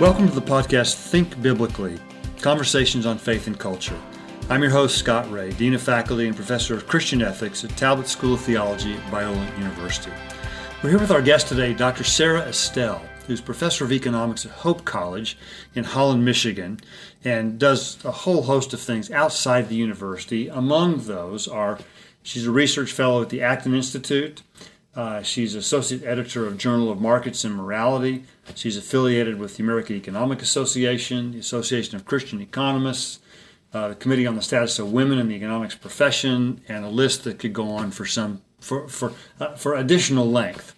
Welcome to the podcast Think Biblically Conversations on Faith and Culture. I'm your host, Scott Rae, Dean of Faculty and Professor of Christian Ethics at Talbot School of Theology at Biola University. We're here with our guest today, Dr. Sarah Estelle, who's Professor of Economics at Hope College in Holland, Michigan, and does a whole host of things outside the university. Among those are she's a research fellow at the Acton Institute. Uh, she's associate editor of Journal of Markets and Morality. She's affiliated with the American Economic Association, the Association of Christian Economists, uh, the Committee on the Status of Women in the Economics Profession, and a list that could go on for some for for uh, for additional length.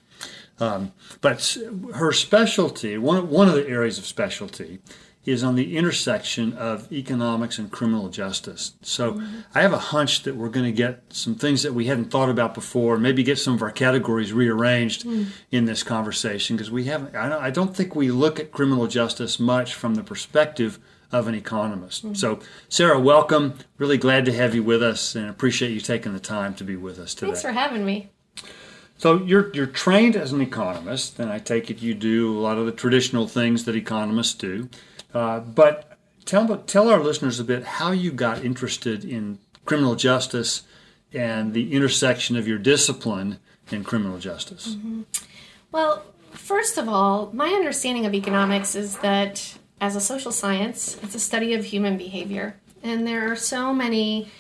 Um, but her specialty, one one of the areas of specialty, is on the intersection of economics and criminal justice. So mm-hmm. I have a hunch that we're going to get some things that we hadn't thought about before, maybe get some of our categories rearranged mm. in this conversation because we haven't. I don't think we look at criminal justice much from the perspective of an economist. Mm-hmm. So, Sarah, welcome. Really glad to have you with us and appreciate you taking the time to be with us today. Thanks for having me. So you're you're trained as an economist, and I take it you do a lot of the traditional things that economists do. Uh, but tell tell our listeners a bit how you got interested in criminal justice and the intersection of your discipline in criminal justice. Mm-hmm. Well, first of all, my understanding of economics is that as a social science, it's a study of human behavior, and there are so many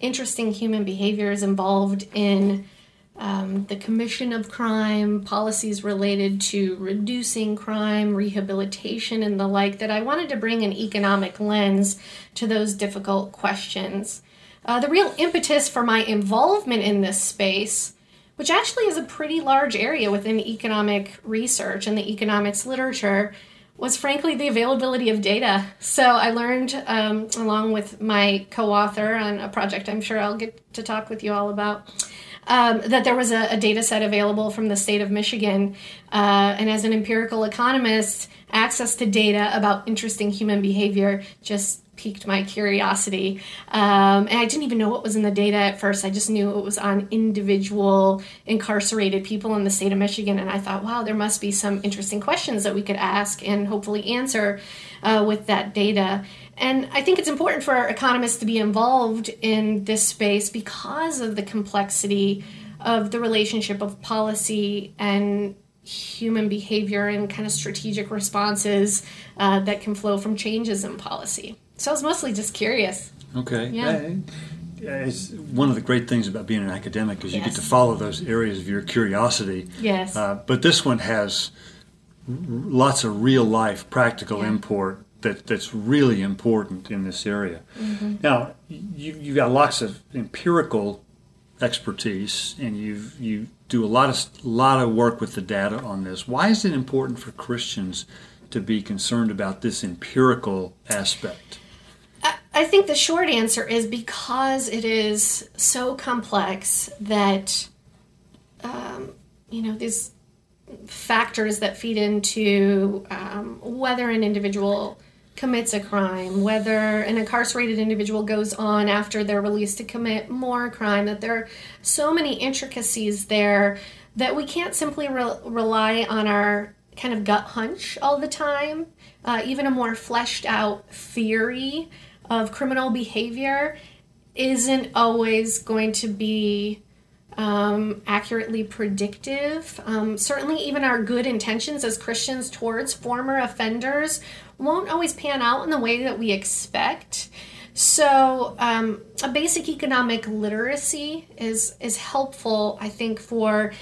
interesting human behaviors involved in um, the commission of crime, policies related to reducing crime, rehabilitation, and the like, that I wanted to bring an economic lens to those difficult questions. Uh, the real impetus for my involvement in this space, which actually is a pretty large area within economic research and the economics literature, was frankly the availability of data. So I learned, um, along with my co author on a project I'm sure I'll get to talk with you all about um, that there was a, a, data set available from the state of Michigan. Uh, and as an empirical economist, access to data about interesting human behavior just piqued my curiosity. Um, and I didn't even know what was in the data at first. I just knew it was on individual incarcerated people in the state of Michigan. And I thought, wow, there must be some interesting questions that we could ask and hopefully answer uh, with that data. And I think it's important for our economists to be involved in this space because of the complexity of the relationship of policy and human behavior and kind of strategic responses uh, that can flow from changes in policy. So I was mostly just curious. Okay. Yeah. It's one of the great things about being an academic is yes. you get to follow those areas of your curiosity. Yes. Uh, but this one has lots of real life practical yeah. import that that's really important in this area. Mm-hmm. Now, you, you've got lots of empirical expertise, and you you do a lot of lot of work with the data on this. Why is it important for Christians to be concerned about this empirical aspect? I think the short answer is because it is so complex that um, you know these factors that feed into um, whether an individual commits a crime, whether an incarcerated individual goes on after they're released to commit more crime, that there are so many intricacies there that we can't simply re- rely on our kind of gut hunch all the time. Uh, even a more fleshed out theory of criminal behavior isn't always going to be um, accurately predictive. Um, certainly, even our good intentions as Christians towards former offenders won't always pan out in the way that we expect. So, um, a basic economic literacy is is helpful, I think, for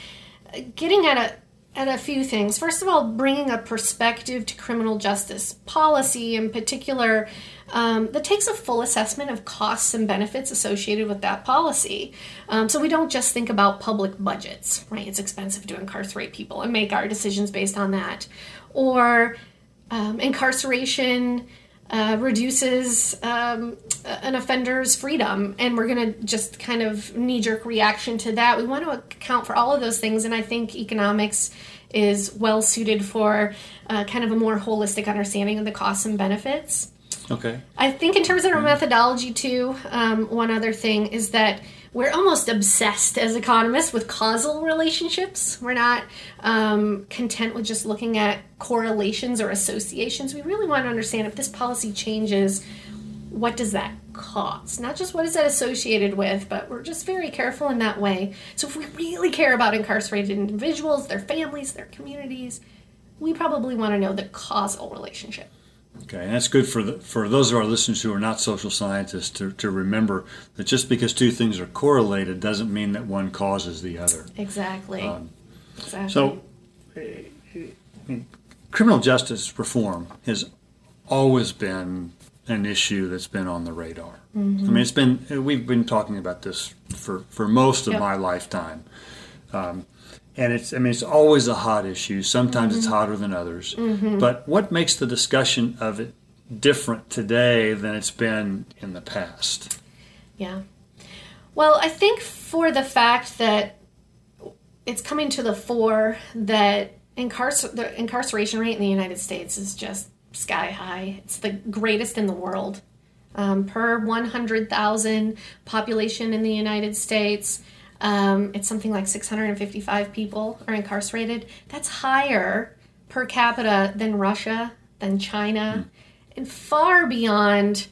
getting at a at a few things. First of all, bringing a perspective to criminal justice policy, in particular, um, that takes a full assessment of costs and benefits associated with that policy. Um, so we don't just think about public budgets, right? It's expensive to incarcerate people and make our decisions based on that, or um, incarceration uh, reduces um, an offender's freedom, and we're going to just kind of knee jerk reaction to that. We want to account for all of those things, and I think economics is well suited for uh, kind of a more holistic understanding of the costs and benefits. Okay. I think in terms of our methodology too, um, one other thing is that we're almost obsessed as economists with causal relationships. We're not um, content with just looking at correlations or associations. We really want to understand if this policy changes, what does that cause? Not just what is that associated with, but we're just very careful in that way. So if we really care about incarcerated individuals, their families, their communities, we probably want to know the causal relationship. Okay, and that's good for the, for those of our listeners who are not social scientists to, to remember that just because two things are correlated doesn't mean that one causes the other. Exactly. Um, exactly. So, criminal justice reform has always been an issue that's been on the radar. Mm-hmm. I mean, it's been we've been talking about this for for most of yep. my lifetime. Um, and it's I mean it's always a hot issue. Sometimes mm-hmm. it's hotter than others. Mm-hmm. But what makes the discussion of it different today than it's been in the past? Yeah. Well, I think for the fact that it's coming to the fore that incarcer- the incarceration rate in the United States is just sky high. It's the greatest in the world. Um, per 100,000 population in the United States, um, it's something like 655 people are incarcerated. That's higher per capita than Russia, than China, mm. and far beyond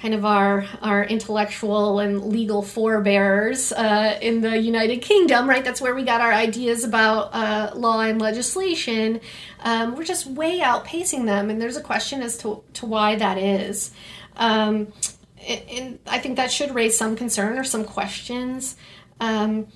kind of our our intellectual and legal forebears uh, in the United Kingdom, right? That's where we got our ideas about uh, law and legislation. Um, we're just way outpacing them, and there's a question as to to why that is. Um, and I think that should raise some concern or some questions. Um,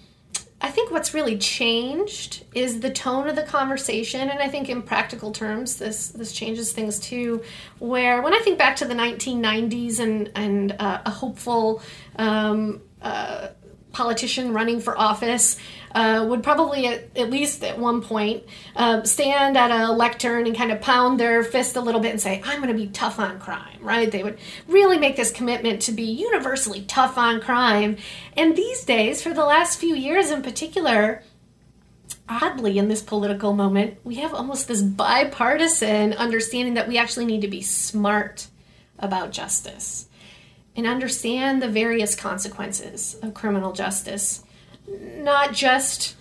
I think what's really changed is the tone of the conversation, and I think in practical terms, this this changes things too. Where when I think back to the 1990s and and uh, a hopeful um, uh, politician running for office uh, would probably at, at, least at one point uh, stand at a lectern and kind of pound their fist a little bit and say i'm going to be tough on crime right? They would really make this commitment to be universally tough on crime. And these days for the last few years in particular oddly in this political moment we have almost this bipartisan understanding that we actually need to be smart about justice and understand the various consequences of criminal justice, not just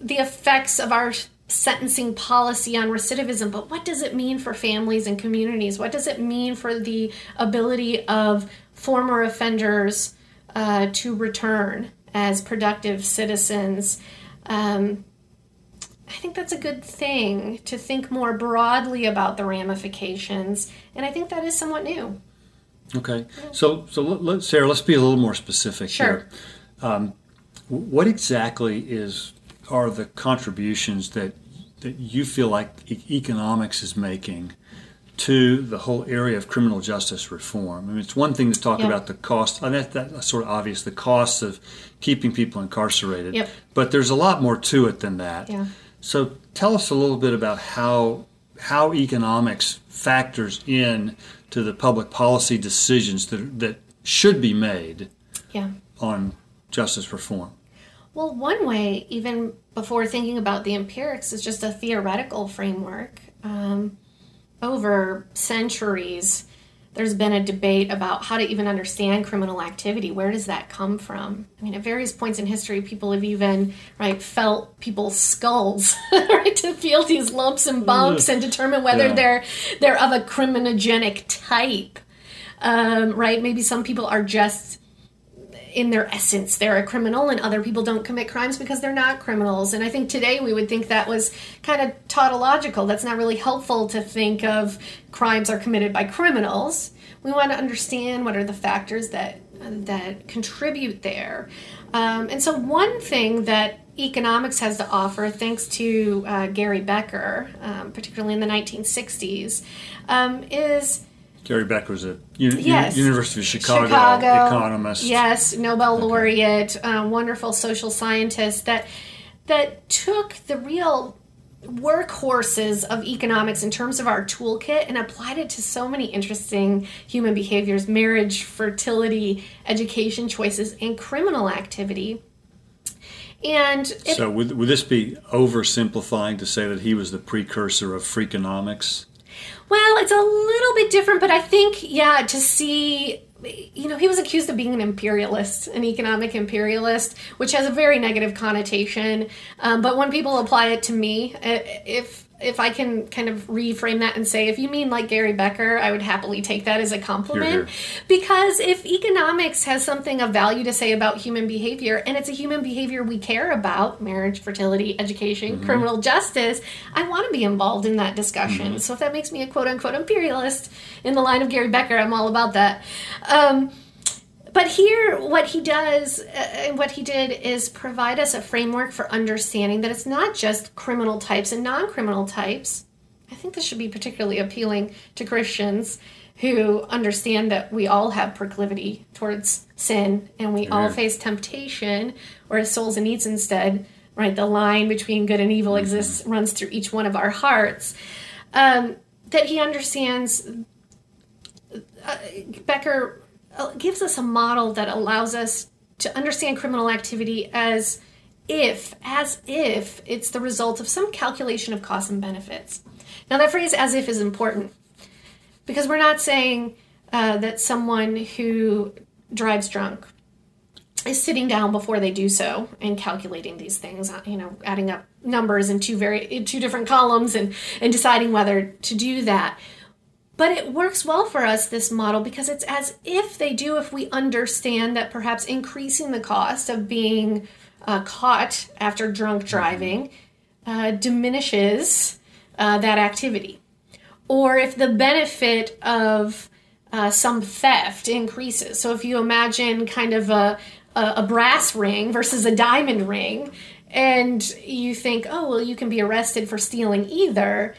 the effects of our sentencing policy on recidivism, but what does it mean for families and communities? What does it mean for the ability of former offenders uh, to return as productive citizens? Um, I think that's a good thing to think more broadly about the ramifications, and I think that is somewhat new. Okay, so so let, Sarah, let's be a little more specific sure. here. Um, what exactly is are the contributions that that you feel like e- economics is making to the whole area of criminal justice reform? I mean, it's one thing to talk about the cost. I mean, that, that's sort of obvious, the costs of keeping people incarcerated. Yep. But there's a lot more to it than that. Yeah. So tell us a little bit about how how economics factors in to the public policy decisions that, that should be made yeah. on justice reform? Well, one way, even before thinking about the empirics, is just a theoretical framework. Um, over centuries, there's been a debate about how to even understand criminal activity. Where does that come from? I mean, at various points in history, people have even right felt people's skulls right to feel these lumps and bumps and determine whether yeah. they're they're of a criminogenic type. Um, right? Maybe some people are just in their essence they're a criminal and other people don't commit crimes because they're not criminals. And i think today we would think that was kind of tautological. That's not really helpful to think of crimes are committed by criminals. We want to understand what are the factors that that contribute there. Um, and so one thing that economics has to offer thanks to uh, gary becker um, particularly in the 1960s um, is Gary Becker was a U- yes. University of Chicago, Chicago, economist. Yes, Nobel okay. laureate, uh, wonderful social scientist that that took the real workhorses of economics in terms of our toolkit and applied it to so many interesting human behaviors marriage fertility education choices and criminal activity and it, so would, would this be oversimplifying to say that he was the precursor of freakonomics well, it's a little bit different, but I think, yeah, to see you know, he was accused of being an imperialist, an economic imperialist, which has a very negative connotation. Um, but when people apply it to me, if if I can kind of reframe that and say, if you mean like Gary Becker, I would happily take that as a compliment. Because if economics has something of value to say about human behavior, and it's a human behavior we care about marriage, fertility, education, mm-hmm. criminal justice I want to be involved in that discussion. Mm-hmm. So if that makes me a quote unquote imperialist in the line of Gary Becker, I'm all about that. Um, but here, what he does uh, and uh, what he did is provide us a framework for understanding that it's not just criminal types and non criminal types. I think this should be particularly appealing to Christians who understand that we all have proclivity towards sin and we all face temptation, or Solzhenitsyn said, right, the line between good and evil mm-hmm. exists, runs through each one of our hearts. Um, that he understands. Uh, Becker gives us a model that allows us to understand criminal activity as if, as if it's the result of some calculation of costs and benefits. Now, that phrase as if is important because we're not saying uh, that someone who drives drunk is sitting down before they do so and calculating these things, uh, you know, adding up numbers in two very in two different columns and and deciding whether to do that. But it works well for us, this model, because it's as if they do if we understand that perhaps increasing the cost of being uh, caught after drunk driving uh, diminishes uh, that activity. Or if the benefit of uh, some theft increases. So if you imagine kind of a, a, a brass ring versus a diamond ring, and you think, oh, well, you can be arrested for stealing either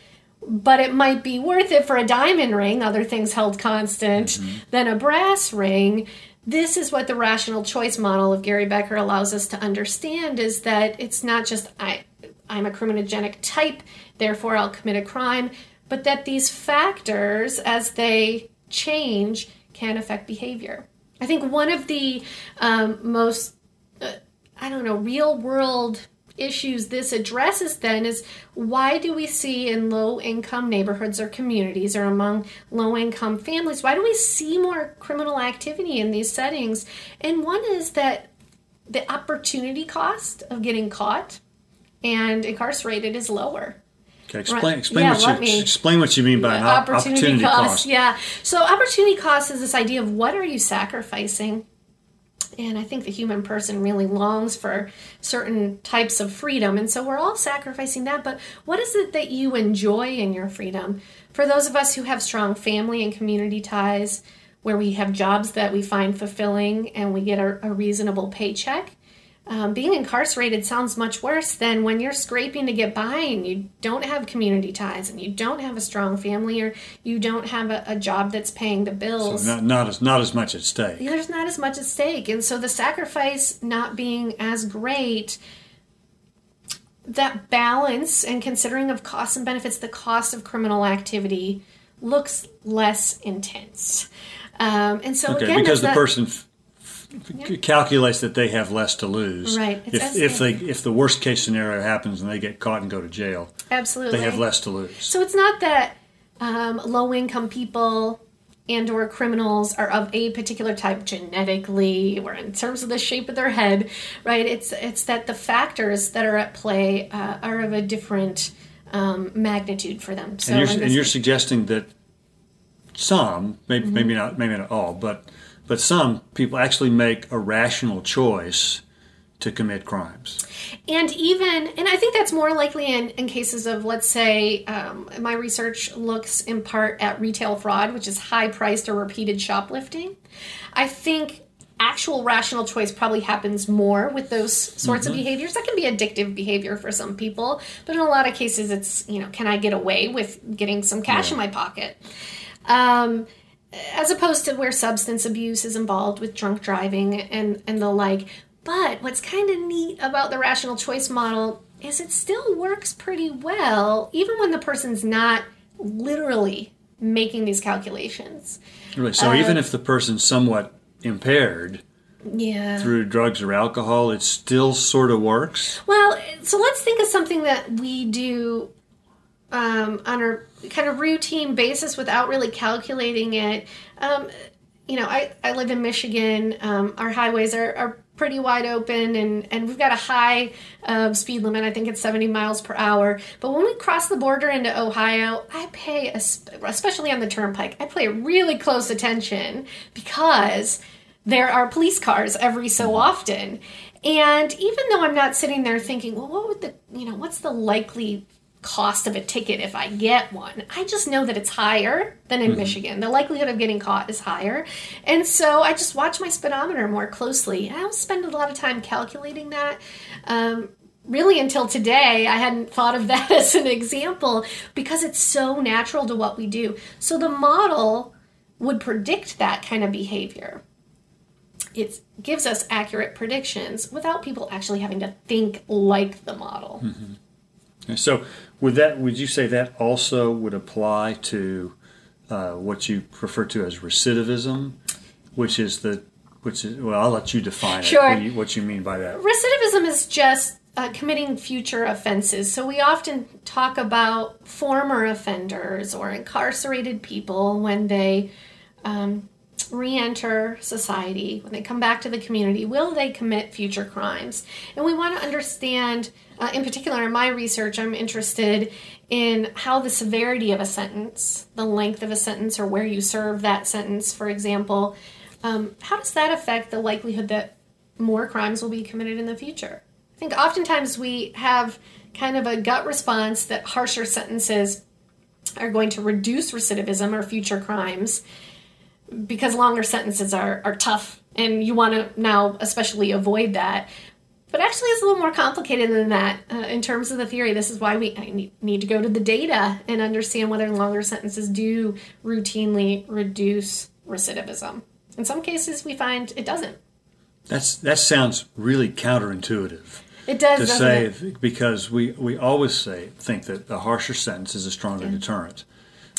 but it might be worth it for a diamond ring, other things held constant, mm-hmm. than a brass ring. This is what the rational choice model of Gary Becker allows us to understand is that it's not just I I'm a criminogenic type, therefore I'll commit a crime, but that these factors as they change can affect behavior. I think one of the um, most uh, I don't know real world issues this addresses then is why do we see in low income neighborhoods or communities or among low income families why do we see more criminal activity in these settings and one is that the opportunity cost of getting caught and incarcerated is lower Okay, explain explain, yeah, what you, me, explain what you mean by opportunity, opportunity cost. cost. Yeah, so opportunity cost is this idea of what are you sacrificing and I think the human person really longs for certain types of freedom. And so we're all sacrificing that. But what is it that you enjoy in your freedom? For those of us who have strong family and community ties, where we have jobs that we find fulfilling and we get a, a reasonable paycheck, um, being incarcerated sounds much worse than when you're scraping to get by and you don't have community ties and you don't have a strong family or you don't have a, a job that's paying the bills. So not, not as not as much at stake. There's not as much at stake, and so the sacrifice not being as great. That balance and considering of costs and benefits, the cost of criminal activity looks less intense. Um, and so okay, again, because the person yeah. calculates that they have less to lose. Right. if, if they if the worst case scenario happens and they get caught and go to jail, absolutely, they have less to lose. So it's not that um, low income people and or criminals are of a particular type genetically or in terms of the shape of their head right it's it's that the factors that are at play uh, are of a different um, magnitude for them so and you're, and you're suggesting that some maybe, mm-hmm. maybe not maybe not all but but some people actually make a rational choice to commit crimes. And even, and I think that's more likely in, in cases of, let's say, um, my research looks in part at retail fraud, which is high priced or repeated shoplifting. I think actual rational choice probably happens more with those sorts mm-hmm. of behaviors. That can be addictive behavior for some people, but in a lot of cases, it's, you know, can I get away with getting some cash yeah. in my pocket? Um, as opposed to where substance abuse is involved with drunk driving and and the like. But what's kind of neat about the rational choice model is it still works pretty well even when the person's not literally making these calculations. Right so uh, even if the person's somewhat impaired yeah. through drugs or alcohol it still sort of works? Well so let's think of something that we do um, on a kind of routine basis without really calculating it. Um, you know, I, I live in Michigan. Um, our highways are, are pretty wide open and, and we've got a high uh, speed limit. I think it's 70 miles per hour. But when we cross the border into Ohio, I pay, a, especially on the turnpike, I pay really close attention because there are police cars every so mm-hmm. often. And even though I'm not sitting there thinking, well, what would the, you know, what's the likely cost of a ticket if I get one. I just know that it's higher than in mm-hmm. Michigan. The likelihood of getting caught is higher. And so I just watch my speedometer more closely. I don't spend a lot of time calculating that. Um, really, until today, I hadn't thought of that as an example because it's so natural to what we do. So the model would predict that kind of behavior. It gives us accurate predictions without people actually having to think like the model. Mm-hmm. So, would that would you say that also would apply to uh, what you refer to as recidivism, which is the which is well, I'll let you define sure. it. What you, what you mean by that? Recidivism is just uh, committing future offenses. So we often talk about former offenders or incarcerated people when they um, re-enter society. When they come back to the community will they commit future crimes? And we want to understand uh, in particular in my research i'm interested in how the severity of a sentence the length of a sentence or where you serve that sentence for example um, how does that affect the likelihood that more crimes will be committed in the future? I think oftentimes we have kind of a gut response that harsher sentences are going to reduce recidivism or future crimes because longer sentences are, are tough and you want to now especially avoid that. But actually it's a little more complicated than that uh, in terms of the theory. This is why we need, need to go to the data and understand whether longer sentences do routinely reduce recidivism. In some cases we find it doesn't. That's that sounds really counterintuitive it does to say it? because we, we always say think that a harsher sentence is a stronger yeah. deterrent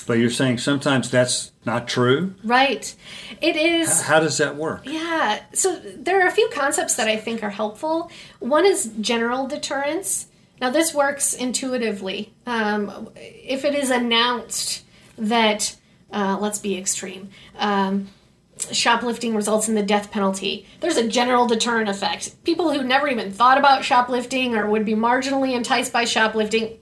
but you're saying sometimes that's not true? Right. It is. How, how, does that work? Yeah. So there are a few concepts that I think are helpful. One is general deterrence. Now, this works intuitively. Um, if it is announced that, uh, let's be extreme, um, shoplifting results in the death penalty, there's a general deterrent effect. People who never even thought about shoplifting or would be marginally enticed by shoplifting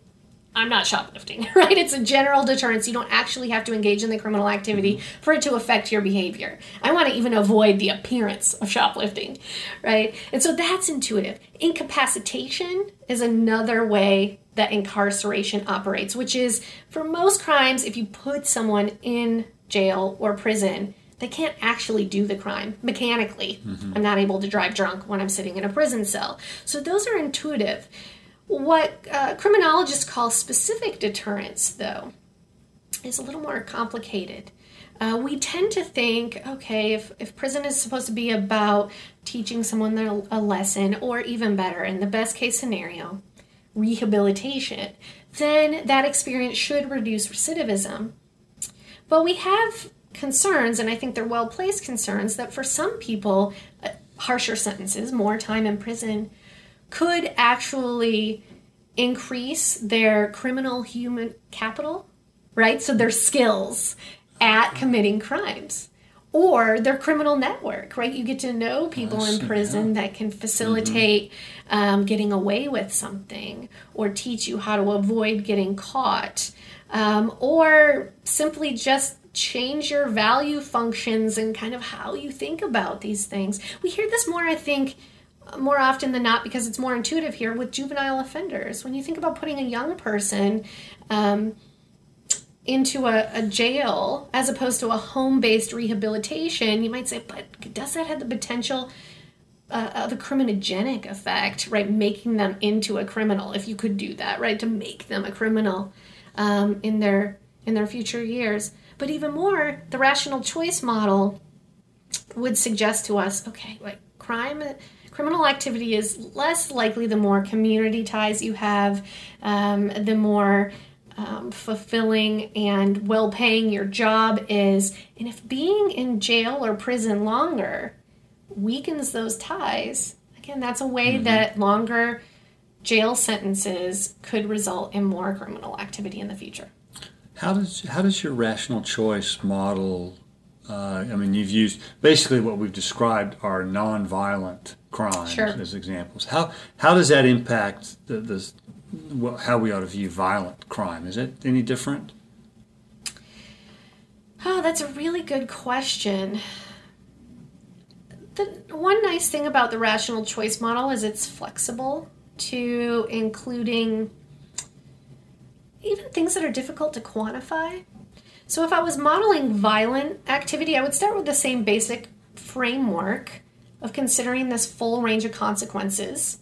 I'm not shoplifting, right? It's a general deterrence. You don't actually have to engage in the criminal activity mm-hmm. for it to affect your behavior. I want to even avoid the appearance of shoplifting, right? And so that's intuitive. Incapacitation is another way that incarceration operates, which is for most crimes, if you put someone in jail or prison, they can't actually do the crime mechanically. Mm-hmm. I'm not able to drive drunk when I'm sitting in a prison cell. So those are intuitive. What uh, criminologists call specific deterrence, though, is a little more complicated. Uh, we tend to think, okay, if, if prison is supposed to be about teaching someone a lesson, or even better, in the best case scenario, rehabilitation, then that experience should reduce recidivism. But we have concerns, and I think they're well placed concerns, that for some people, uh, harsher sentences, more time in prison, could actually increase their criminal human capital, right? So their skills at committing crimes or their criminal network, right? You get to know people in prison that can facilitate mm-hmm. um, getting away with something or teach you how to avoid getting caught um, or simply just change your value functions and kind of how you think about these things. We hear this more, I think more often than not because it's more intuitive here with juvenile offenders. When you think about putting a young person um, into a, a, jail as opposed to a home based rehabilitation, you might say, but does that have the potential uh, of a criminogenic effect, right? Making them into a criminal, if you could do that, right? To make them a criminal um, in their in their future years. But even more, the rational choice model would suggest to us, okay, like crime criminal activity is less likely the more community ties you have, um, the more um, fulfilling and well paying your job is. And if being in jail or prison longer weakens those ties, again, that's a way mm-hmm. that longer jail sentences could result in more criminal activity in the future. How does how does your rational choice model Uh, I mean, you've used basically what we've described are nonviolent crimes Sure. as examples. How how does that impact the, the well, how we ought to view violent crime? Is it any different? Oh, that's a really good question. The one nice thing about the rational choice model is it's flexible to including even things that are difficult to quantify. So if I was modeling violent activity, I would start with the same basic framework of considering this full range of consequences.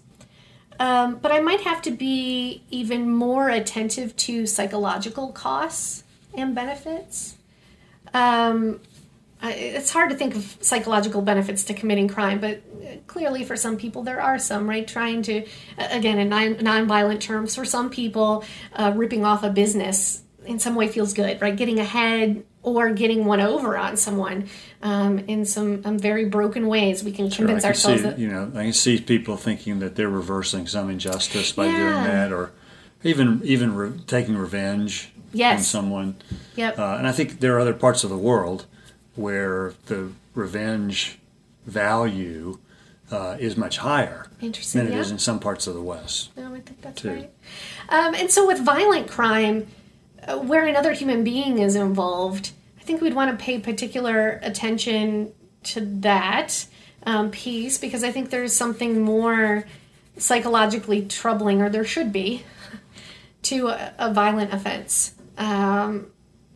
Um, but I might have to be even more attentive to psychological costs and benefits. Um, I- it's hard to think of psychological benefits to committing crime, but uh, clearly for some people there are some, right? Trying to, again, in non- nonviolent terms, for some people, uh, ripping off a business in some way feels good, right? Getting ahead or getting one over on someone um, in some um, very broken ways, we can I convince can ourselves see, that you know, I can see people thinking that they're reversing some injustice by doing that, or even even re- taking revenge on someone. Yep. Uh, and I think there are other parts of the world where the revenge value uh, is much higher than it yeah. is in some parts of the West. No, I think that's too. right. Um, and so with violent crime, where another human being is involved, I think we'd want to pay particular attention to that um, piece because I think there's something more psychologically troubling, or there should be, to a, a violent offense. Um,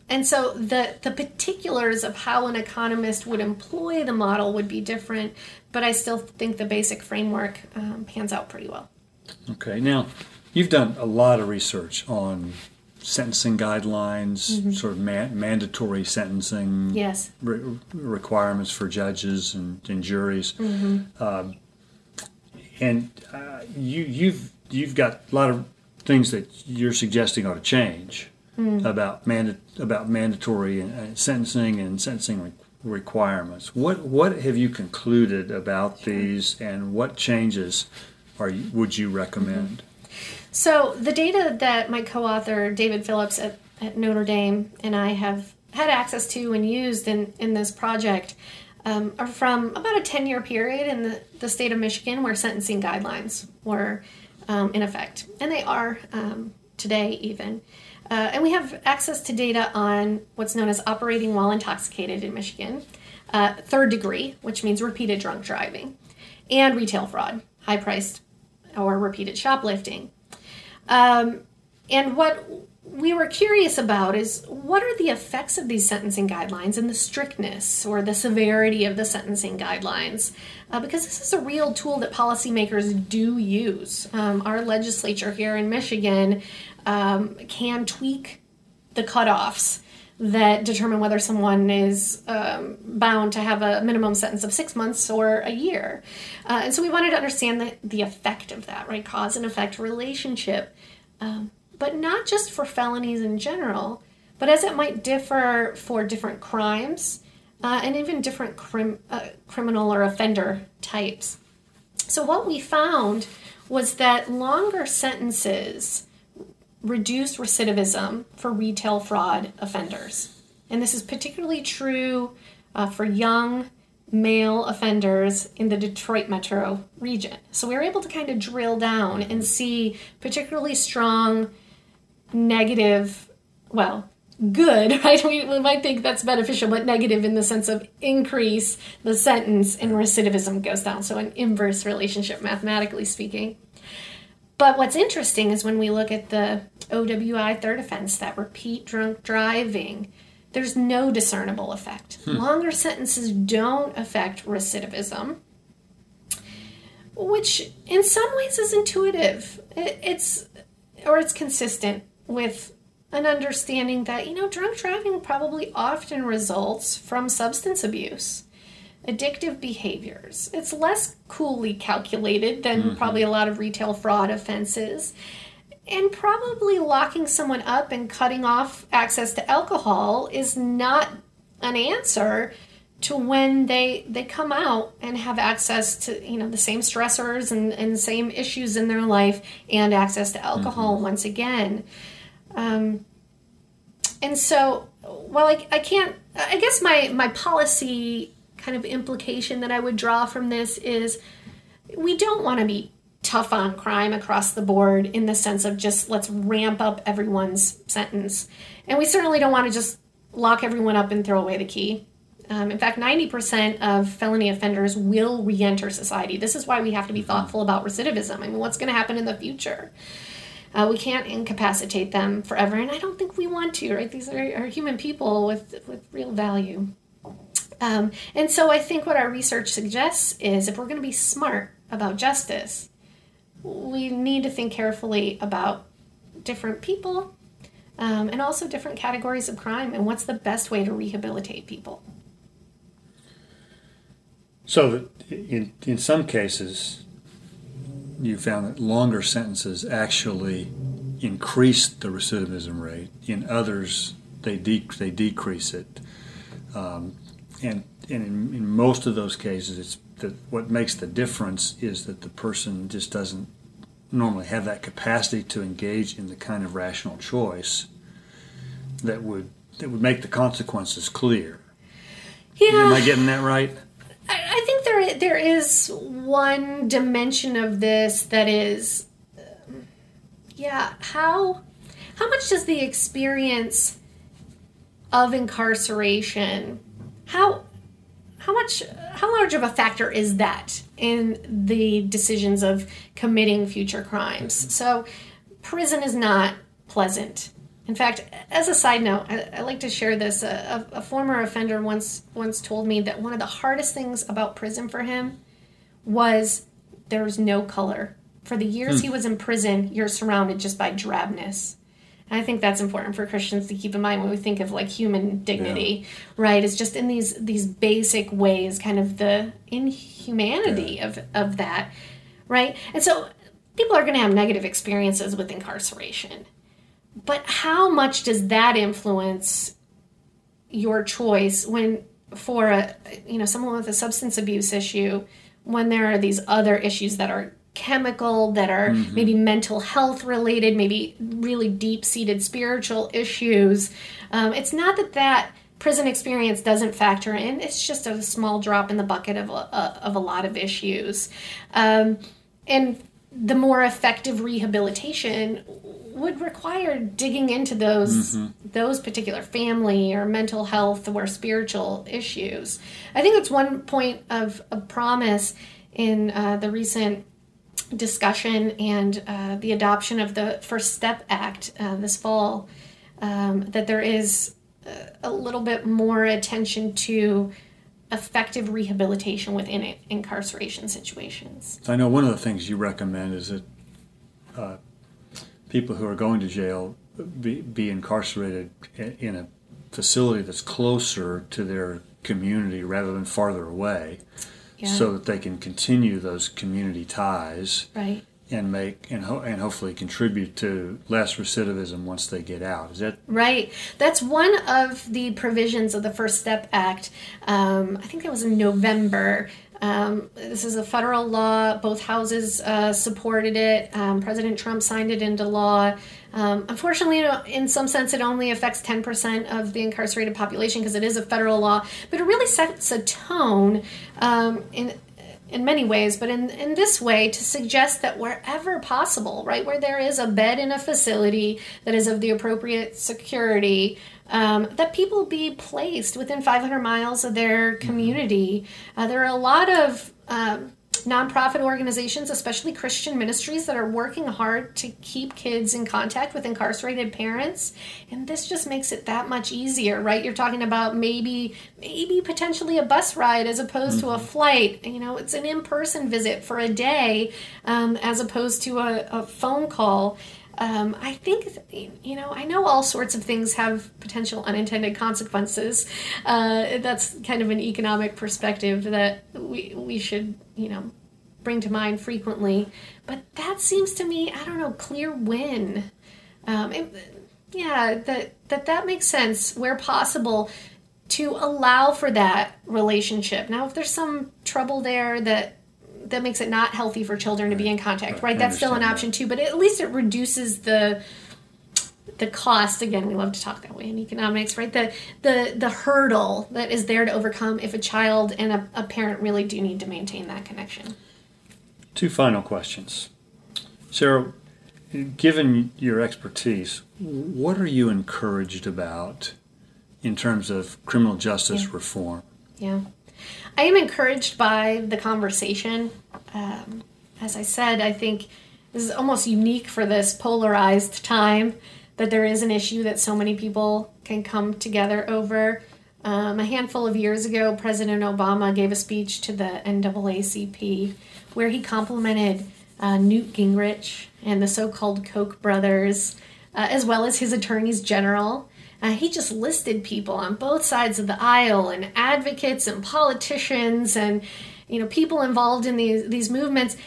and so the the particulars of how an economist would employ the model would be different, but I still think the basic framework um, pans out pretty well. Okay, now you've done a lot of research on sentencing guidelines, sort of man- mandatory sentencing Yes. re- requirements for judges and, and juries. Um, and uh, you, you've you've got a lot of things that you're suggesting ought to change about manda- about mandatory uh, sentencing and sentencing re- requirements. What what have you concluded about these, and what changes are you, would you recommend? So the data that my co-author David Phillips at, at Notre Dame and I have had access to and used in, in this project um, are from about a 10-year period in the, the state of Michigan where sentencing guidelines were um, in effect. And they are um, today even. Uh, and we have access to data on what's known as operating while intoxicated in Michigan, uh, third degree, which means repeated drunk driving, and retail fraud, high priced or repeated shoplifting. Um, and what we were curious about is what are the effects of these sentencing guidelines and the strictness or the severity of the sentencing guidelines? Uh, because this is a real tool that policymakers do use. Um, our legislature here in Michigan um, can tweak the cutoffs that determine whether someone is um, bound to have a minimum sentence of six months or a year. Uh, and so we wanted to understand the, the effect of that, right? Cause and effect relationship. Um, but not just for felonies in general, but as it might differ for different crimes uh, and even different crim- uh, criminal or offender types. So, what we found was that longer sentences reduce recidivism for retail fraud offenders. And this is particularly true uh, for young male offenders in the Detroit metro region. So we were able to kind of drill down and see particularly strong negative, well, good, right? We, we might think that's beneficial, but negative in the sense of increase the sentence and recidivism goes down. So an inverse relationship, mathematically speaking. But what's interesting is when we look at the OWI third offense, that repeat drunk driving, there's no discernible effect. Hmm. Longer sentences don't affect recidivism, which in some ways is intuitive. It, it's or it's consistent with an understanding that you know drunk driving probably often results from substance abuse addictive behaviors. It's less coolly calculated than probably a lot of retail fraud offenses. And probably locking someone up and cutting off access to alcohol is not an answer to when they they come out and have access to you know the same stressors and, and same issues in their life and access to alcohol once again um, and so while I, I can't, I guess my, my policy kind of implication that I would draw from this is we don't want to be tough on crime across the board in the sense of just let's ramp up everyone's sentence. And we certainly don't want to just lock everyone up and throw away the key. Um, in fact, 90% of felony offenders will re enter society. This is why we have to be mm-hmm. thoughtful about recidivism. I mean, what's going to happen in the future? Uh, we can't incapacitate them forever, and I don't think we want to, right? These are, are human people with, with real value. Um, and so I think what our research suggests is if we're going to be smart about justice, we need to think carefully about different people um, and also different categories of crime and what's the best way to rehabilitate people. So, in, in some cases, you found that longer sentences actually increase the recidivism rate. In others, they, de- they decrease it. Um, and and in, in, most of those cases, it's that what makes the difference is that the person just doesn't normally have that capacity to engage in the kind of rational choice that would that would make the consequences clear. Yeah. Am I getting that right? I, I think there there is one dimension of this that is, um, yeah. How how much does the experience of incarceration how how much how large of a factor is that in the decisions of committing future crimes? So prison is not pleasant. In fact as a side note i, I like to share this. A, a, former offender once once told me that one of the hardest things about prison for him was there's no color. For the years hmm. he was in prison you're surrounded just by drabness I think that's important for Christians to keep in mind when we think of like human dignity, yeah. right? It's just in these these basic ways, kind of the inhumanity yeah. of of that, right? And so people are going to have negative experiences with incarceration, but how much does that influence your choice when for a you know someone with a substance abuse issue when there are these other issues that are chemical that are mm-hmm. maybe mental health related maybe really deep seated spiritual issues um, it's not that that prison experience doesn't factor in it's just a small drop in the bucket of a, of a lot of issues um, and the more effective rehabilitation would require digging into those mm-hmm. those particular family or mental health or spiritual issues. I think that's one point of, of promise in uh, the recent discussion and uh, the adoption of the First Step Act uh, this fall, um, that there is a little bit more attention to effective rehabilitation within incarceration situations. I know one of the things you recommend is that uh, people who are going to jail be, be incarcerated in a facility that's closer to their community rather than farther away yeah. so that they can continue those community ties right. and make and, ho- and hopefully contribute to less recidivism once they get out. Is that right. That's one of the provisions of the first step act. Um, i think that was in november um, this is a federal law. Both houses uh, supported it. Um, President Trump signed it into law. Um, unfortunately, in some sense, it only affects 10% of the incarcerated population because it is a federal law, but it really sets a tone um, in in many ways, but in, in this way, to suggest that wherever possible, right, where there is a bed in a facility that is of the appropriate security, um, that people be placed within 500 miles of their mm-hmm. community. Uh, there are a lot of um, nonprofit organizations, especially Christian ministries, that are working hard to keep kids in contact with incarcerated parents. And this just makes it that much easier, right? You're talking about maybe, maybe potentially a bus ride as opposed mm-hmm. to a mm-hmm. flight. You know, it's an in person visit for a day um, as opposed to a, a phone call. Um, I think, you know, I know all sorts of things have potential unintended consequences. Uh, that's kind of an economic perspective that we, we should, you know, bring to mind frequently. But that seems to me, I don't know, clear win. Um, it, yeah, that, that that makes sense where possible to allow for that relationship. Now, if there's some trouble there that that makes it not healthy for children to be in contact, right? right? That's still an option too, but at least it reduces the the cost again we love to talk that way in economics right? The the the hurdle that is there to overcome if a child and a, a parent really do need to maintain that connection. Two final questions. Sarah given your expertise what are you encouraged about in terms of criminal justice yeah. reform? Yeah. I am encouraged by the conversation. Um, as i said i think this is almost unique for this polarized time that there is an issue that so many people can come together over. Um, a handful of years ago, President Obama gave a speech to the NAACP where he complimented uh, Newt Gingrich and the so called Koch brothers, uh, as well as his attorneys general. Uh, he just listed people on both sides of the aisle and advocates and politicians and you know people involved in these these movements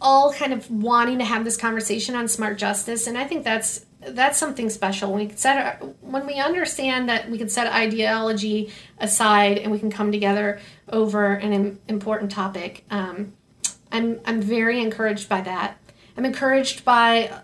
all kind of wanting to have this conversation on smart justice and i think that's that's something special. When we set when we understand that we can set ideology aside and we can come together over an important topic um, i'm i'm very encouraged by that. I'm encouraged by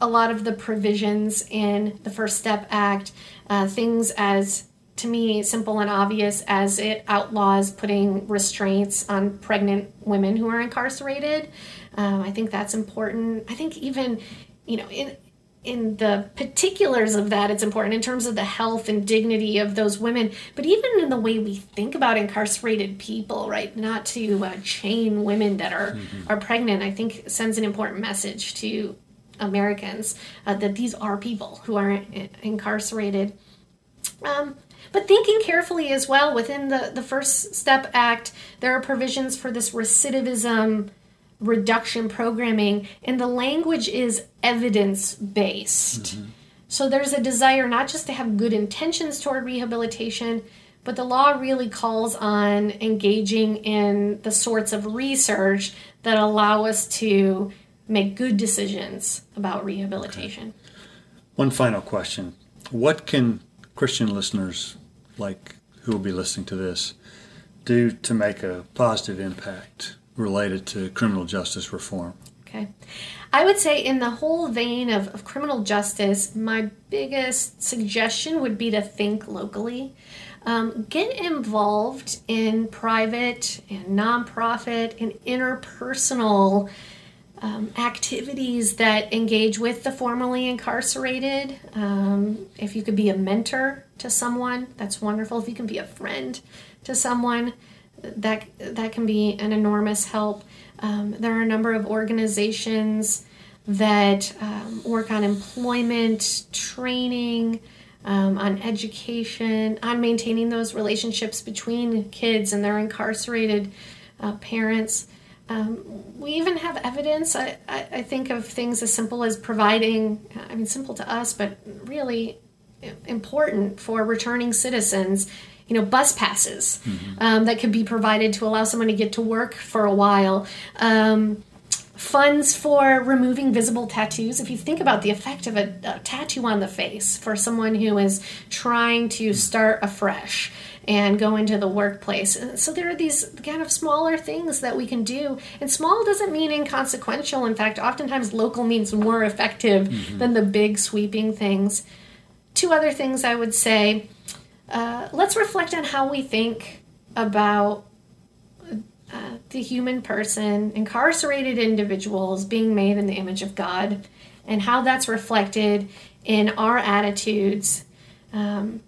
a lot of the provisions in the first step act uh, things as to me simple and obvious as it outlaws putting restraints on pregnant women who are incarcerated. Um, I think that's important. I think even, you know, in in the particulars of that, it's important in terms of the health and dignity of those women, but even in the way we think about incarcerated people, right? Not to uh, chain women that are mm-hmm. are pregnant. I think sends an important message to Americans uh, that these are people who are in- incarcerated. Um, but thinking carefully as well within the, the First Step Act, there are provisions for this recidivism reduction programming, and the language is evidence based. Mm-hmm. So there's a desire not just to have good intentions toward rehabilitation, but the law really calls on engaging in the sorts of research that allow us to make good decisions about rehabilitation. Okay. One final question What can Christian listeners, like who will be listening to this, do to make a positive impact related to criminal justice reform? Okay. I would say, in the whole vein of, of criminal justice, my biggest suggestion would be to think locally. Um, get involved in private and nonprofit and interpersonal um, activities that engage with the formerly incarcerated. Um, if you could be a mentor to someone, that's wonderful. If you can be a friend to someone, that that can be an enormous help. Um, there are a number of organizations that um, work on employment, training, um, on education, on maintaining those relationships between kids and their incarcerated uh, parents. Um, we even have evidence, I, I, I, think, of things as simple as providing, I mean, simple to us, but really important for returning citizens you know bus passes mm-hmm. um, that could be provided to allow someone to get to work for a while. Um, funds for removing visible tattoos. If you think about the effect of a, a, tattoo on the face for someone who is trying to start afresh and go into the workplace. So there are these kind of smaller things that we can do. And small doesn't mean inconsequential. In fact oftentimes local means more effective mm-hmm. than the big sweeping things. Two other things i would say uh, let's reflect on how we think about uh, the human person, incarcerated individuals being made in the image of God, and how that's reflected in our attitudes um,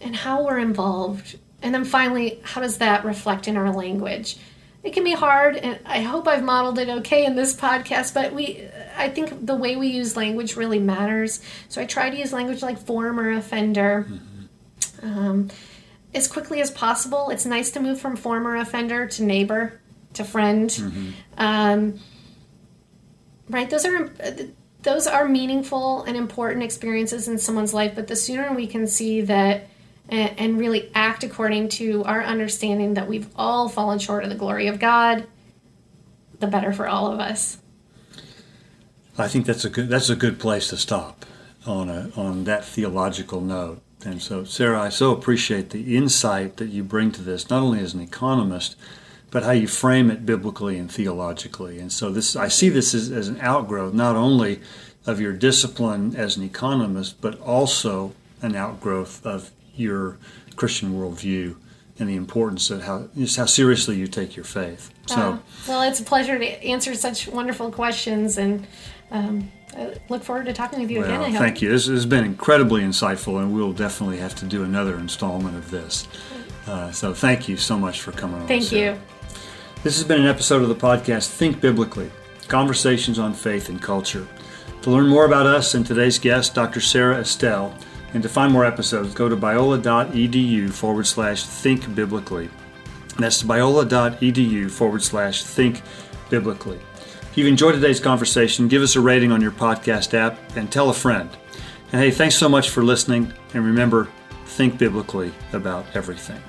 and how we're involved. And then finally, how does that reflect in our language? It can be hard, and I hope I've modeled it okay in this podcast, but we I think the way we use language really matters. So I try to use language like former offender. Mm-hmm um, as quickly as possible. It's nice to move from former offender to neighbor to friend. Mm-hmm. Um, right? Those are those are meaningful and important experiences in someone's life. But the sooner we can see that and, and really act according to our understanding that we've all fallen short of the glory of God, the better for all of us. I think that's a good that's a good place to stop on a on that theological note. And so, Sarah, I so appreciate the insight that you bring to this, not only as an economist, but how you frame it biblically and theologically. And so, this I see this as, as an outgrowth not only of your discipline as an economist, but also an outgrowth of your Christian worldview and the importance of how just how seriously you take your faith. So, uh, well, it's a pleasure to answer such wonderful questions, and um, I look forward to talking with you well, again. Thank you. This has been incredibly insightful, and we'll definitely have to do another installment of this. Uh, so, thank you so much for coming on. Thank you. This has been an episode of the podcast Think Biblically Conversations on Faith and Culture. To learn more about us and today's guest, Dr. Sarah Estelle, and to find more episodes, go to biola.edu forward slash think biblically. That's biola.edu forward slash think biblically. If you've enjoyed today's conversation, give us a rating on your podcast app and tell a friend. And hey, thanks so much for listening. And remember, think biblically about everything.